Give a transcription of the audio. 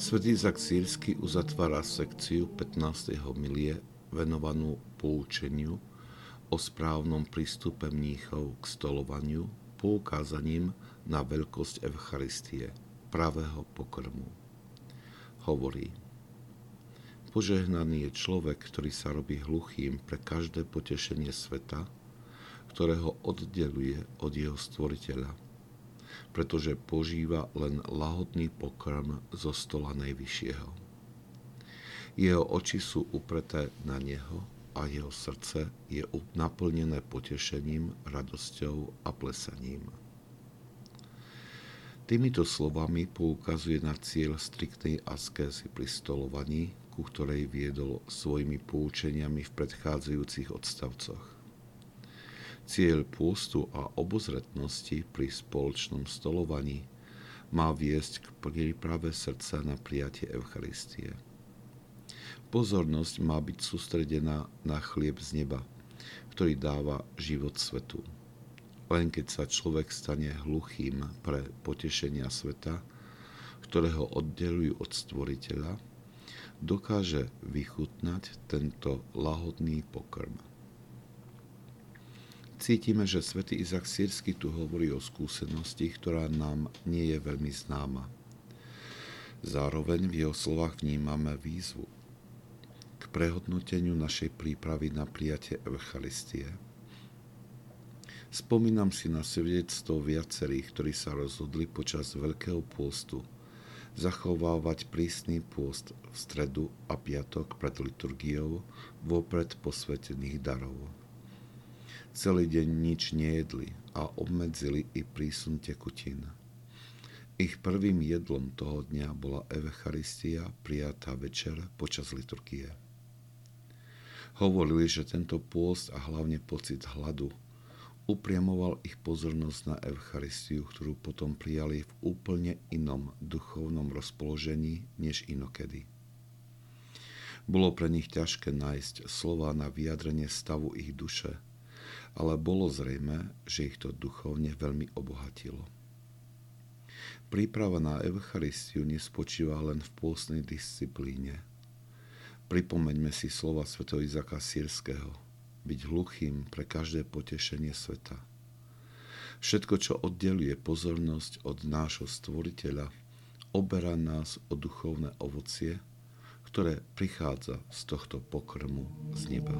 Svetý Izak Sírsky uzatvára sekciu 15. milie venovanú poučeniu o správnom prístupe mníchov k stolovaniu poukázaním na veľkosť Eucharistie, pravého pokrmu. Hovorí, požehnaný je človek, ktorý sa robí hluchým pre každé potešenie sveta, ktoré ho oddeluje od jeho stvoriteľa, pretože požíva len lahodný pokrm zo stola Najvyššieho. Jeho oči sú upreté na neho a jeho srdce je naplnené potešením, radosťou a plesaním. Týmito slovami poukazuje na cieľ striktnej askézy pri stolovaní, ku ktorej viedol svojimi poučeniami v predchádzajúcich odstavcoch. Cieľ pôstu a obozretnosti pri spoločnom stolovaní má viesť k príprave srdca na prijatie Eucharistie. Pozornosť má byť sústredená na chlieb z neba, ktorý dáva život svetu. Len keď sa človek stane hluchým pre potešenia sveta, ktorého oddelujú od stvoriteľa, dokáže vychutnať tento lahodný pokrm. Cítime, že svätý Izak Sírsky tu hovorí o skúsenosti, ktorá nám nie je veľmi známa. Zároveň v jeho slovách vnímame výzvu, prehodnoteniu našej prípravy na prijatie Eucharistie. Spomínam si na svedectvo viacerých, ktorí sa rozhodli počas Veľkého pôstu zachovávať prísny pôst v stredu a piatok pred liturgiou vopred posvetených darov. Celý deň nič nejedli a obmedzili i prísun tekutín. Ich prvým jedlom toho dňa bola Eucharistia prijatá večer počas liturgie. Hovorili, že tento pôst a hlavne pocit hladu upriamoval ich pozornosť na Eucharistiu, ktorú potom prijali v úplne inom duchovnom rozpoložení než inokedy. Bolo pre nich ťažké nájsť slova na vyjadrenie stavu ich duše, ale bolo zrejme, že ich to duchovne veľmi obohatilo. Príprava na Eucharistiu nespočíva len v pôstnej disciplíne – Pripomeňme si slova sv. Izaka Sýrského. Byť hluchým pre každé potešenie sveta. Všetko, čo oddeluje pozornosť od nášho stvoriteľa, oberá nás o duchovné ovocie, ktoré prichádza z tohto pokrmu z neba.